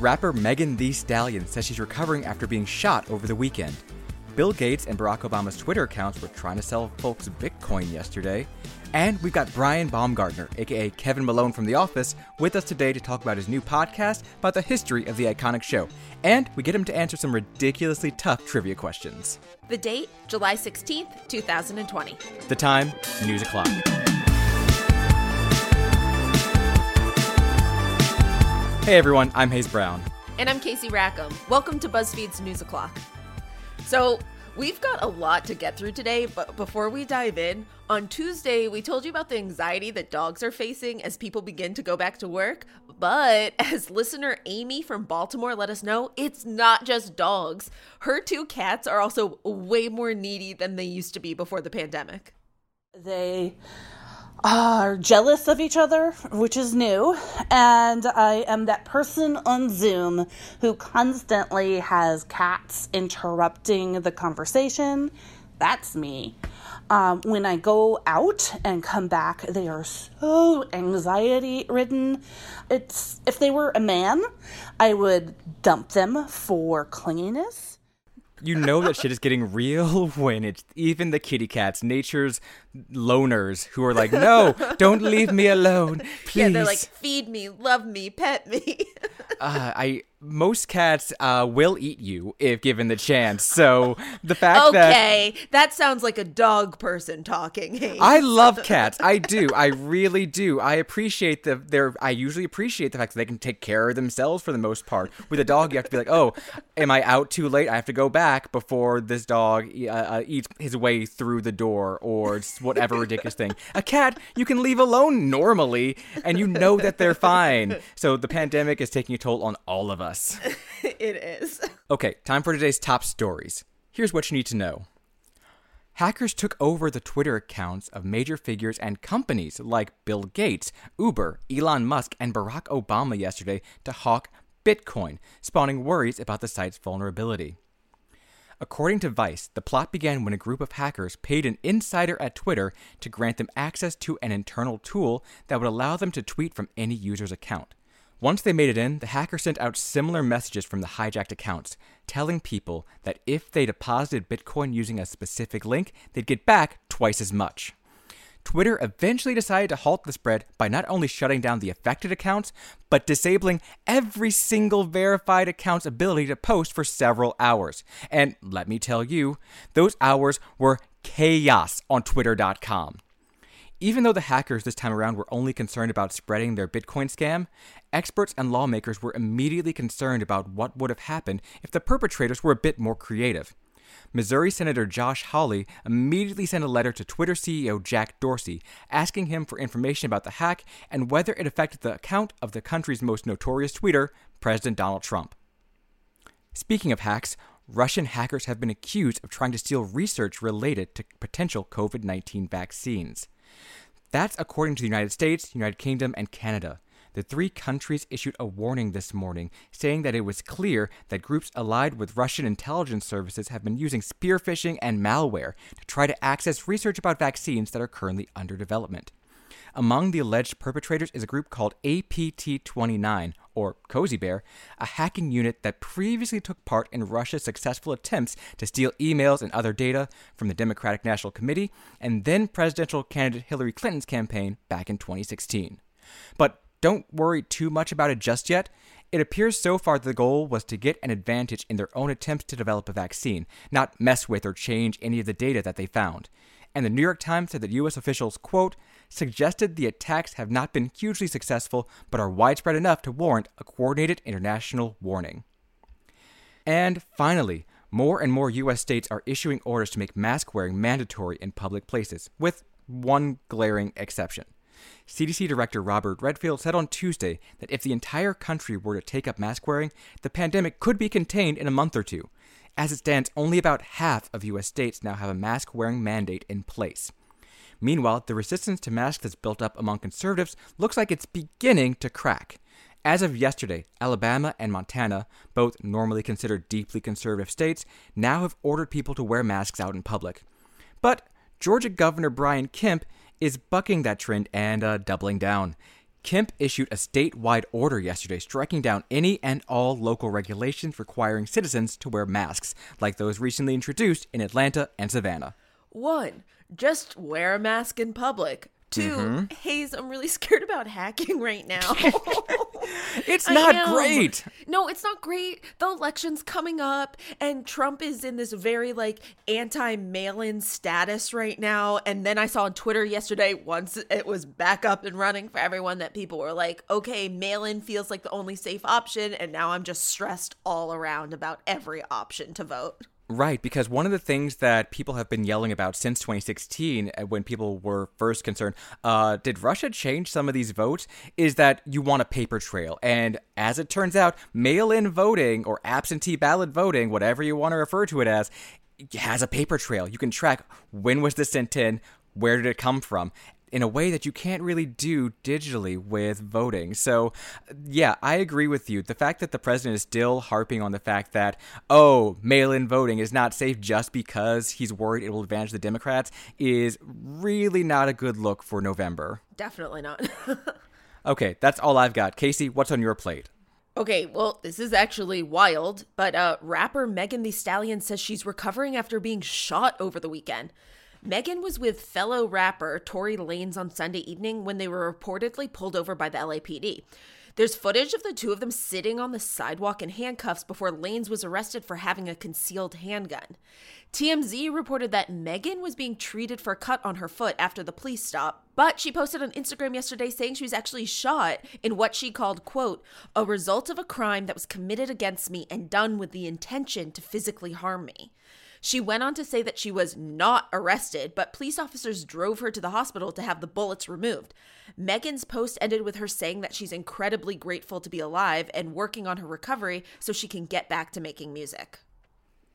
Rapper Megan Thee Stallion says she's recovering after being shot over the weekend. Bill Gates and Barack Obama's Twitter accounts were trying to sell folks Bitcoin yesterday. And we've got Brian Baumgartner, aka Kevin Malone from The Office, with us today to talk about his new podcast about the history of the iconic show. And we get him to answer some ridiculously tough trivia questions. The date, July 16th, 2020. The time, news o'clock. Hey everyone, I'm Hayes Brown. And I'm Casey Rackham. Welcome to BuzzFeed's News O'Clock. So, we've got a lot to get through today, but before we dive in, on Tuesday, we told you about the anxiety that dogs are facing as people begin to go back to work. But as listener Amy from Baltimore let us know, it's not just dogs. Her two cats are also way more needy than they used to be before the pandemic. They are jealous of each other, which is new. And I am that person on Zoom who constantly has cats interrupting the conversation. That's me. Um, when I go out and come back, they are so anxiety ridden. It's if they were a man, I would dump them for clinginess you know that shit is getting real when it's even the kitty cats, nature's loners, who are like, "No, don't leave me alone, please." Yeah, they're like, "Feed me, love me, pet me." uh, I most cats uh, will eat you if given the chance. So the fact okay, that okay, that sounds like a dog person talking. I love cats. I do. I really do. I appreciate the their. I usually appreciate the fact that they can take care of themselves for the most part. With a dog, you have to be like, oh, am I out too late? I have to go back before this dog uh, uh, eats his way through the door or whatever ridiculous thing. A cat you can leave alone normally, and you know that they're fine. So the pandemic is taking a toll on all of us us. it is. Okay, time for today's top stories. Here's what you need to know. Hackers took over the Twitter accounts of major figures and companies like Bill Gates, Uber, Elon Musk, and Barack Obama yesterday to hawk Bitcoin, spawning worries about the site's vulnerability. According to Vice, the plot began when a group of hackers paid an insider at Twitter to grant them access to an internal tool that would allow them to tweet from any user's account. Once they made it in, the hacker sent out similar messages from the hijacked accounts, telling people that if they deposited Bitcoin using a specific link, they'd get back twice as much. Twitter eventually decided to halt the spread by not only shutting down the affected accounts, but disabling every single verified account's ability to post for several hours. And let me tell you, those hours were chaos on Twitter.com. Even though the hackers this time around were only concerned about spreading their Bitcoin scam, experts and lawmakers were immediately concerned about what would have happened if the perpetrators were a bit more creative. Missouri Senator Josh Hawley immediately sent a letter to Twitter CEO Jack Dorsey asking him for information about the hack and whether it affected the account of the country's most notorious tweeter, President Donald Trump. Speaking of hacks, Russian hackers have been accused of trying to steal research related to potential COVID 19 vaccines. That's according to the United States, United Kingdom, and Canada. The three countries issued a warning this morning, saying that it was clear that groups allied with Russian intelligence services have been using spear phishing and malware to try to access research about vaccines that are currently under development. Among the alleged perpetrators is a group called APT 29, or Cozy Bear, a hacking unit that previously took part in Russia's successful attempts to steal emails and other data from the Democratic National Committee and then presidential candidate Hillary Clinton's campaign back in 2016. But don't worry too much about it just yet. It appears so far the goal was to get an advantage in their own attempts to develop a vaccine, not mess with or change any of the data that they found and the New York Times said that U.S. officials, quote, suggested the attacks have not been hugely successful but are widespread enough to warrant a coordinated international warning. And finally, more and more U.S. states are issuing orders to make mask wearing mandatory in public places, with one glaring exception. CDC Director Robert Redfield said on Tuesday that if the entire country were to take up mask wearing, the pandemic could be contained in a month or two. As it stands, only about half of US states now have a mask wearing mandate in place. Meanwhile, the resistance to masks that's built up among conservatives looks like it's beginning to crack. As of yesterday, Alabama and Montana, both normally considered deeply conservative states, now have ordered people to wear masks out in public. But Georgia Governor Brian Kemp is bucking that trend and uh, doubling down. Kemp issued a statewide order yesterday striking down any and all local regulations requiring citizens to wear masks, like those recently introduced in Atlanta and Savannah. One, just wear a mask in public. 2 Mm-hmm. Hayes, I'm really scared about hacking right now. It's I not am. great. No, it's not great. The election's coming up, and Trump is in this very like anti mail in status right now. And then I saw on Twitter yesterday, once it was back up and running for everyone, that people were like, okay, mail in feels like the only safe option. And now I'm just stressed all around about every option to vote. Right, because one of the things that people have been yelling about since 2016, uh, when people were first concerned, uh, did Russia change some of these votes? Is that you want a paper trail. And as it turns out, mail in voting or absentee ballot voting, whatever you want to refer to it as, has a paper trail. You can track when was this sent in, where did it come from in a way that you can't really do digitally with voting. So, yeah, I agree with you. The fact that the president is still harping on the fact that, oh, mail in voting is not safe just because he's worried it will advantage the Democrats is really not a good look for November. Definitely not. Okay, that's all I've got. Casey, what's on your plate? Okay, well, this is actually wild, but uh, rapper Megan Thee Stallion says she's recovering after being shot over the weekend. Megan was with fellow rapper Tory Lanez on Sunday evening when they were reportedly pulled over by the LAPD. There's footage of the two of them sitting on the sidewalk in handcuffs before Lanez was arrested for having a concealed handgun. TMZ reported that Megan was being treated for a cut on her foot after the police stop, but she posted on Instagram yesterday saying she was actually shot in what she called, quote, a result of a crime that was committed against me and done with the intention to physically harm me. She went on to say that she was not arrested, but police officers drove her to the hospital to have the bullets removed. Megan's post ended with her saying that she's incredibly grateful to be alive and working on her recovery so she can get back to making music.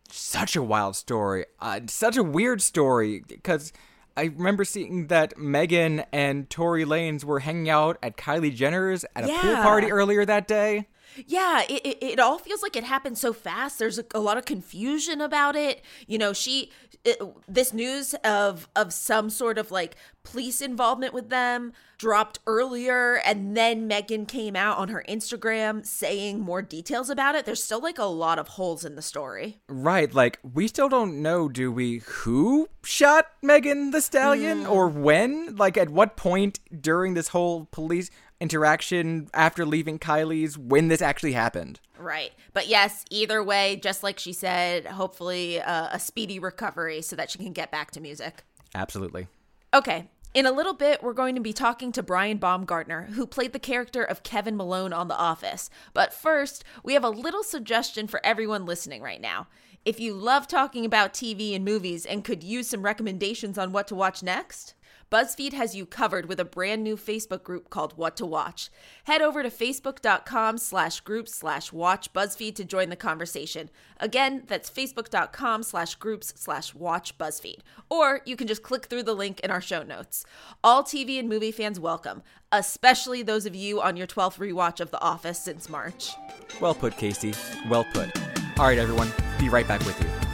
Such a wild story. Uh, such a weird story because I remember seeing that Megan and Tory Lanez were hanging out at Kylie Jenner's at a pool party earlier that day. Yeah, it, it, it all feels like it happened so fast. There's a, a lot of confusion about it. You know, she it, this news of of some sort of like police involvement with them dropped earlier and then Megan came out on her Instagram saying more details about it. There's still like a lot of holes in the story. Right, like we still don't know, do we, who shot Megan Thee Stallion mm. or when? Like at what point during this whole police interaction after leaving Kylie's when this actually happened? Right. But yes, either way, just like she said, hopefully uh, a speedy recovery so that she can get back to music. Absolutely. Okay. In a little bit, we're going to be talking to Brian Baumgartner, who played the character of Kevin Malone on The Office. But first, we have a little suggestion for everyone listening right now. If you love talking about TV and movies and could use some recommendations on what to watch next, BuzzFeed has you covered with a brand new Facebook group called What to Watch. Head over to facebook.com slash groups slash watch BuzzFeed to join the conversation. Again, that's facebook.com slash groups slash watch BuzzFeed. Or you can just click through the link in our show notes. All TV and movie fans welcome, especially those of you on your 12th rewatch of The Office since March. Well put, Casey. Well put. All right, everyone. Be right back with you.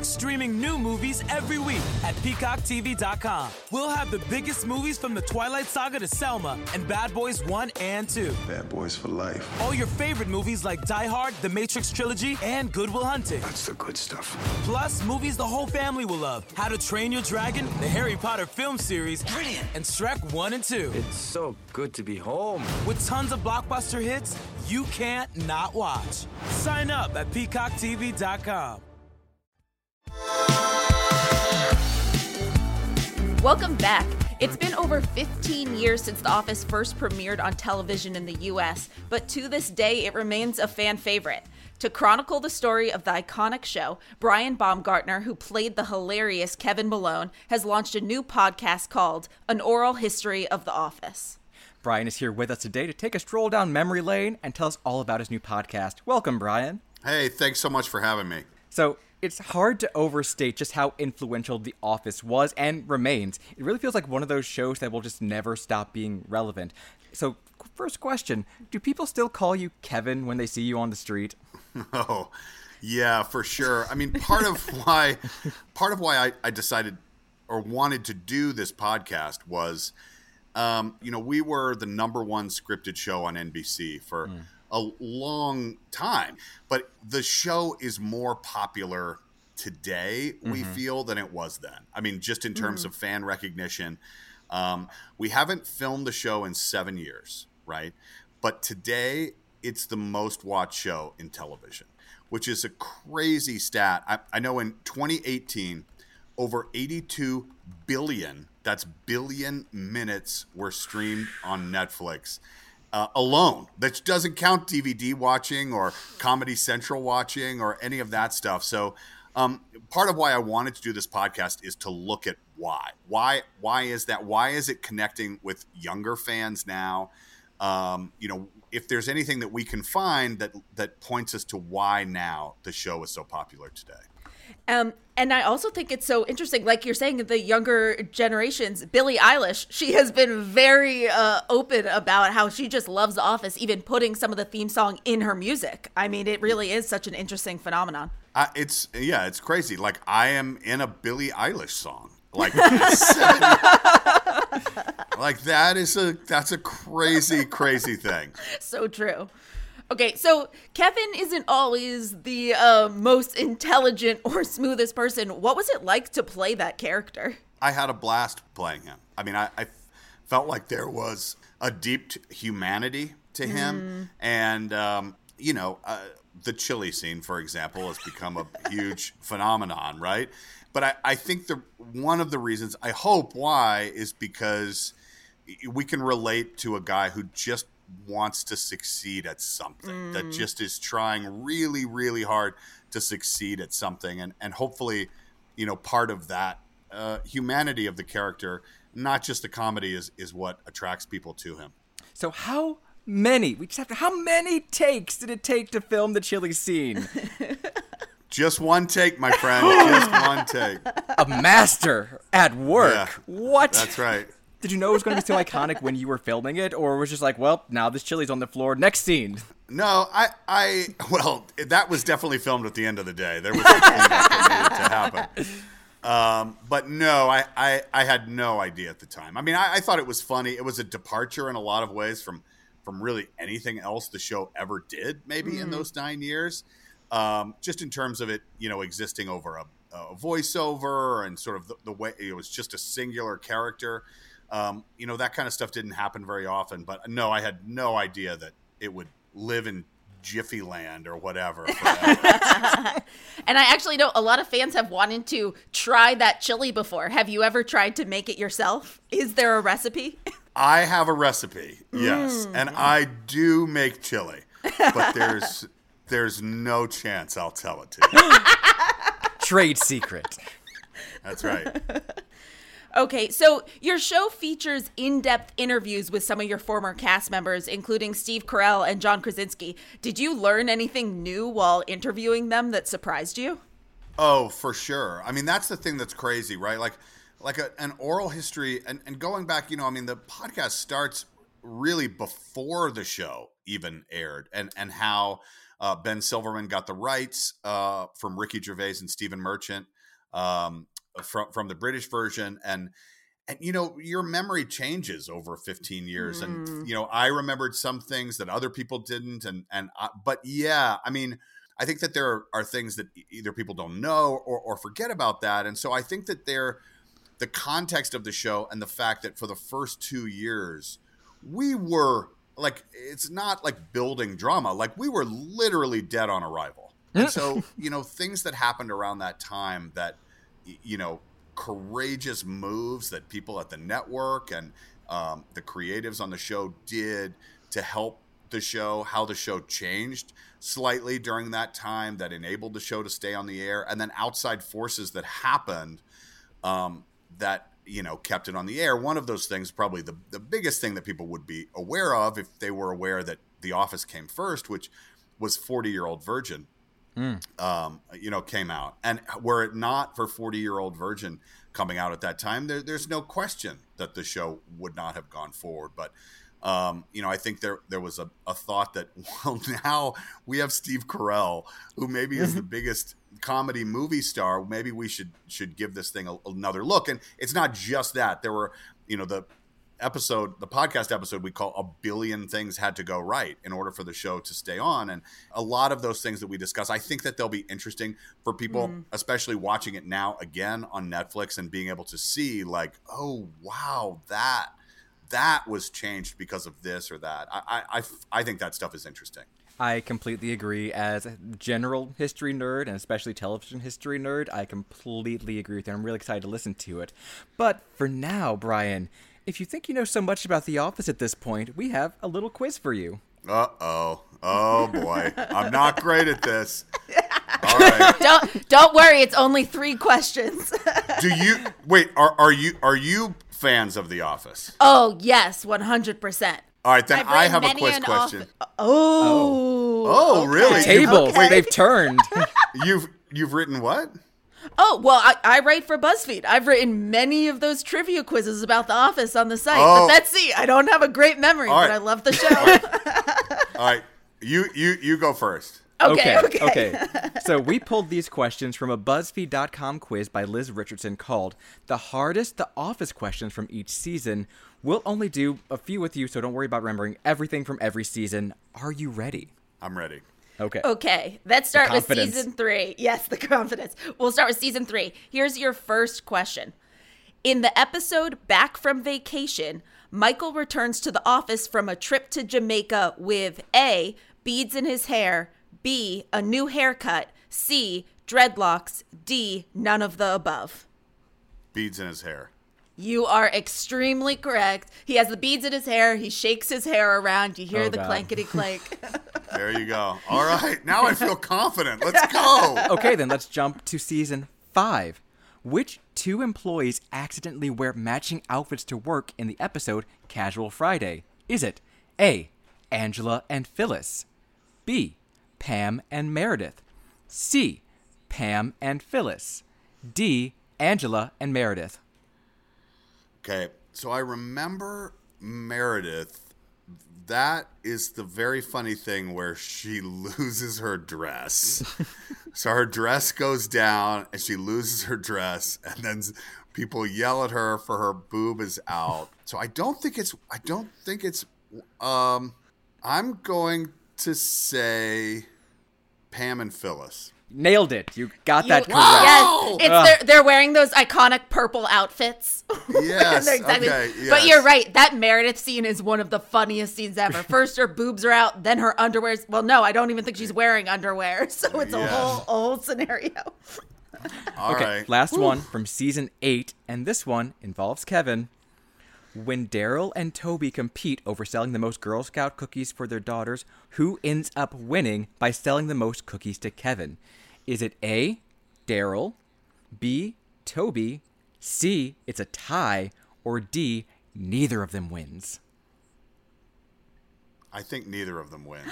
Peacock streaming new movies every week at peacocktv.com. We'll have the biggest movies from the Twilight Saga to Selma and Bad Boys 1 and 2. Bad boys for life. All your favorite movies like Die Hard, The Matrix Trilogy, and Goodwill Hunting. That's the good stuff. Plus, movies the whole family will love. How to Train Your Dragon, the Harry Potter film series, Brilliant. and Shrek 1 and 2. It's so good to be home. With tons of blockbuster hits you can't not watch. Sign up at peacocktv.com. Welcome back. It's been over 15 years since The Office first premiered on television in the US, but to this day it remains a fan favorite. To chronicle the story of the iconic show, Brian Baumgartner, who played the hilarious Kevin Malone, has launched a new podcast called An Oral History of The Office. Brian is here with us today to take a stroll down memory lane and tell us all about his new podcast. Welcome, Brian. Hey, thanks so much for having me. So, it's hard to overstate just how influential The Office was and remains. It really feels like one of those shows that will just never stop being relevant. So, first question Do people still call you Kevin when they see you on the street? Oh, Yeah, for sure. I mean, part of why part of why I, I decided or wanted to do this podcast was um, you know, we were the number one scripted show on NBC for mm. A long time, but the show is more popular today, mm-hmm. we feel, than it was then. I mean, just in terms mm. of fan recognition. Um, we haven't filmed the show in seven years, right? But today, it's the most watched show in television, which is a crazy stat. I, I know in 2018, over 82 billion, that's billion minutes were streamed on Netflix. Uh, alone. That doesn't count DVD watching or Comedy Central watching or any of that stuff. So, um, part of why I wanted to do this podcast is to look at why. Why? Why is that? Why is it connecting with younger fans now? Um, you know, if there's anything that we can find that that points us to why now the show is so popular today. Um, and I also think it's so interesting, like you're saying, the younger generations. Billie Eilish, she has been very uh, open about how she just loves The Office, even putting some of the theme song in her music. I mean, it really is such an interesting phenomenon. Uh, it's yeah, it's crazy. Like I am in a Billie Eilish song. Like, like that is a that's a crazy, crazy thing. So true. Okay, so Kevin isn't always the uh, most intelligent or smoothest person. What was it like to play that character? I had a blast playing him. I mean, I, I felt like there was a deep humanity to him, mm. and um, you know, uh, the chili scene, for example, has become a huge phenomenon, right? But I, I think the one of the reasons I hope why is because we can relate to a guy who just wants to succeed at something mm. that just is trying really really hard to succeed at something. And and hopefully you know part of that uh, humanity of the character not just the comedy is is what attracts people to him. So how many we just have to how many takes did it take to film the chili scene? Just one take my friend. Just one take. A master at work. Yeah, what? That's right did you know it was going to be so iconic when you were filming it, or was just like, well, now this chili's on the floor. Next scene. No, I, I, well, that was definitely filmed at the end of the day. There was a that needed to happen. Um, but no, I, I, I had no idea at the time. I mean, I, I, thought it was funny. It was a departure in a lot of ways from, from really anything else the show ever did. Maybe mm. in those nine years, um, just in terms of it, you know, existing over a, a voiceover and sort of the, the way it was just a singular character. Um, you know, that kind of stuff didn't happen very often. But no, I had no idea that it would live in Jiffy Land or whatever. and I actually know a lot of fans have wanted to try that chili before. Have you ever tried to make it yourself? Is there a recipe? I have a recipe, yes, mm. and I do make chili, but there's there's no chance I'll tell it to you. Trade secret. That's right. Okay, so your show features in depth interviews with some of your former cast members, including Steve Carell and John Krasinski. Did you learn anything new while interviewing them that surprised you? Oh, for sure. I mean, that's the thing that's crazy, right? Like, like a, an oral history, and, and going back, you know, I mean, the podcast starts really before the show even aired, and and how uh, Ben Silverman got the rights uh, from Ricky Gervais and Stephen Merchant. Um, from from the British version and and you know your memory changes over 15 years mm. and you know I remembered some things that other people didn't and and I, but yeah I mean I think that there are, things that either people don't know or, or forget about that and so I think that they're the context of the show and the fact that for the first two years we were like it's not like building drama like we were literally dead on arrival and so you know things that happened around that time that you know, courageous moves that people at the network and um, the creatives on the show did to help the show, how the show changed slightly during that time that enabled the show to stay on the air, and then outside forces that happened um, that you know kept it on the air. One of those things, probably the the biggest thing that people would be aware of if they were aware that The Office came first, which was Forty Year Old Virgin mm. um, you know, came out. And were it not for 40 year old Virgin coming out at that time, there, there's no question that the show would not have gone forward. But Um, you know, I think there there was a, a thought that well now we have Steve Carell, who maybe is the biggest comedy movie star. Maybe we should should give this thing a, another look. And it's not just that. There were you know the episode, the podcast episode we call A Billion Things Had to Go Right in order for the show to stay on. And a lot of those things that we discuss, I think that they'll be interesting for people, Mm. especially watching it now again on Netflix and being able to see, like, oh, wow, that. That was changed because of this or that. I, I, I, I think that stuff is interesting. I completely agree. As a general history nerd, and especially television history nerd, I completely agree with you. I'm really excited to listen to it. But for now, Brian, if you think you know so much about The Office at this point, we have a little quiz for you. Uh oh. Oh boy. I'm not great at this. All right. Don't don't worry, it's only three questions. Do you wait, are are you are you fans of The Office? oh yes, one hundred percent. All right, then I've I read have a quiz question. off- Oh. Oh, really? Tables, Wait. they've turned. You've you've written what? Oh, well, I, I write for BuzzFeed. I've written many of those trivia quizzes about The Office on the site. Oh. But that's see, I don't have a great memory, All but right. I love the show. All right. You you you go first. okay, okay. okay. okay. So we pulled these questions from a BuzzFeed.com quiz by Liz Richardson called "The Hardest The Office Questions from Each Season." We'll only do a few with you, so don't worry about remembering everything from every season. Are you ready? I'm ready. Okay. Okay, let's start with season three. Yes, the confidence. We'll start with season three. Here's your first question. In the episode Back from Vacation, Michael returns to the office from a trip to Jamaica with A, beads in his hair, B, a new haircut, C, dreadlocks, D, none of the above. Beads in his hair. You are extremely correct. He has the beads in his hair. He shakes his hair around. You hear Oh, the God. clankety clank. There you go. All right. Now I feel confident. Let's go. Okay, then let's jump to season five. Which two employees accidentally wear matching outfits to work in the episode Casual Friday? Is it A. Angela and Phyllis, B. Pam and Meredith, C. Pam and Phyllis, D. Angela and Meredith? Okay. So I remember Meredith. That is the very funny thing where she loses her dress. so her dress goes down and she loses her dress and then people yell at her for her boob is out. So I don't think it's I don't think it's um I'm going to say Pam and Phyllis. Nailed it. You got that You- correct. Yes, it's they're, they're wearing those iconic purple outfits. Yes. Exactly- okay. But you're right. That Meredith scene is one of the funniest scenes ever. First, her boobs are out, then her underwear's. Well, no, I don't even think she's wearing underwear. So it's a Yes. whole a whole scenario. All Okay, right. last one from season eight, and this one involves Kevin. When Daryl and Toby compete over selling the most Girl Scout cookies for their daughters, who ends up winning by selling the most cookies to Kevin? Is it A, Daryl, B, Toby, C, it's a tie, or D, neither of them wins? I think neither of them win.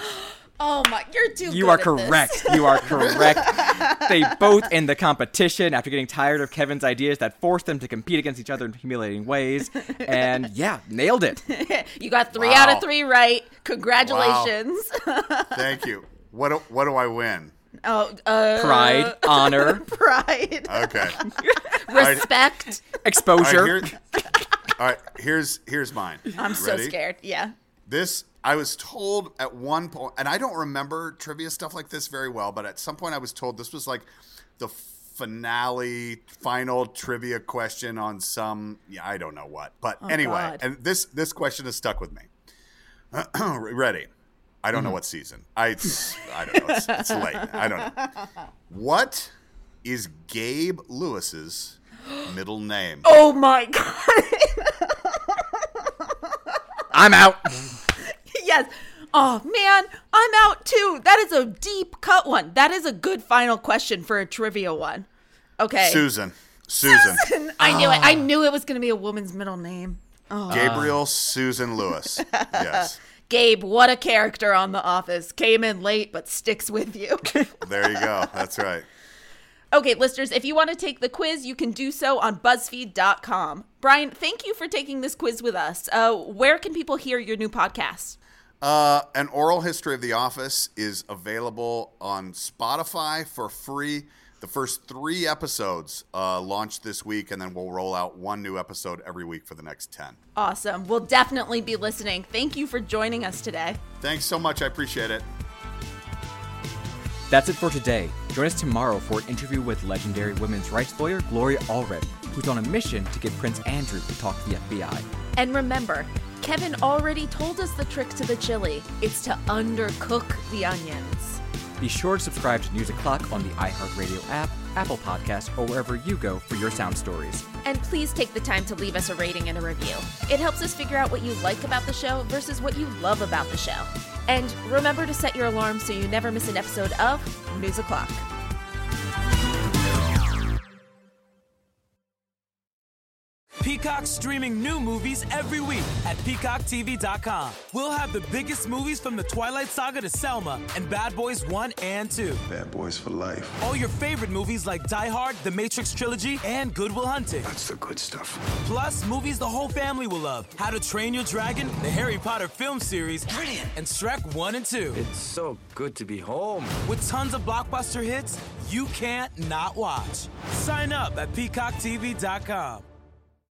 Oh my, you're too. You good are at this. correct. You are correct. they both end the competition after getting tired of Kevin's ideas that forced them to compete against each other in humiliating ways. And yeah, nailed it. You got three out of three right. Congratulations. Thank you. What do, what do I win? Oh, uh, Pride, honor, pride, Okay. respect. All right, exposure. here- all right, here's here's mine. I'm so Ready? scared. Yeah. This I was told at one point, and I don't remember trivia stuff like this very well, but at some point I was told this was like the finale, final trivia question on some, yeah, I don't know what. But anyway, Oh, God. and this this question has stuck with me. Ready? I don't know what season. I I don't know. It's, it's late. I don't know. What is Gabe Lewis's middle name? Oh my god. I'm out. yes. Oh man, I'm out too. That is a deep cut one. That is a good final question for a trivia one. Okay. Susan. Susan. I knew it. I ah. knew it was going to be a woman's middle name. Oh. Gabriel Susan Lewis. Yes. Gabe, what a character on The Office. Came in late but sticks with you. There you go. That's right. Okay, listeners, if you want to take the quiz, you can do so on BuzzFeed.com. Brian, thank you for taking this quiz with us. Uh, where can people hear your new podcast? Uh, An Oral History of the Office is available on Spotify for free. The first three episodes uh, launched this week, and then we'll roll out one new episode every week for the next 10. Awesome. We'll definitely be listening. Thank you for joining us today. Thanks so much. I appreciate it. That's it for today. Join us tomorrow for an interview with legendary women's rights lawyer Gloria Allred, who's on a mission to get Prince Andrew to talk to the FBI. And remember, Kevin already told us the trick to the chili it's to undercook the onions. Be sure to subscribe to News O'Clock on the iHeartRadio app, Apple Podcast, or wherever you go for your sound stories. And please take the time to leave us a rating and a review. It helps us figure out what you like about the show versus what you love about the show. And remember to set your alarm so you never miss an episode of News O'Clock. Peacock streaming new movies every week at peacocktv.com. We'll have the biggest movies from the Twilight Saga to Selma and Bad Boys 1 and 2. Bad boys for life. All your favorite movies like Die Hard, The Matrix Trilogy, and Good Will Hunting. That's the good stuff. Plus, movies the whole family will love. How to Train Your Dragon, the Harry Potter film series, Brilliant. and Shrek 1 and 2. It's so good to be home. With tons of blockbuster hits you can't not watch. Sign up at peacocktv.com.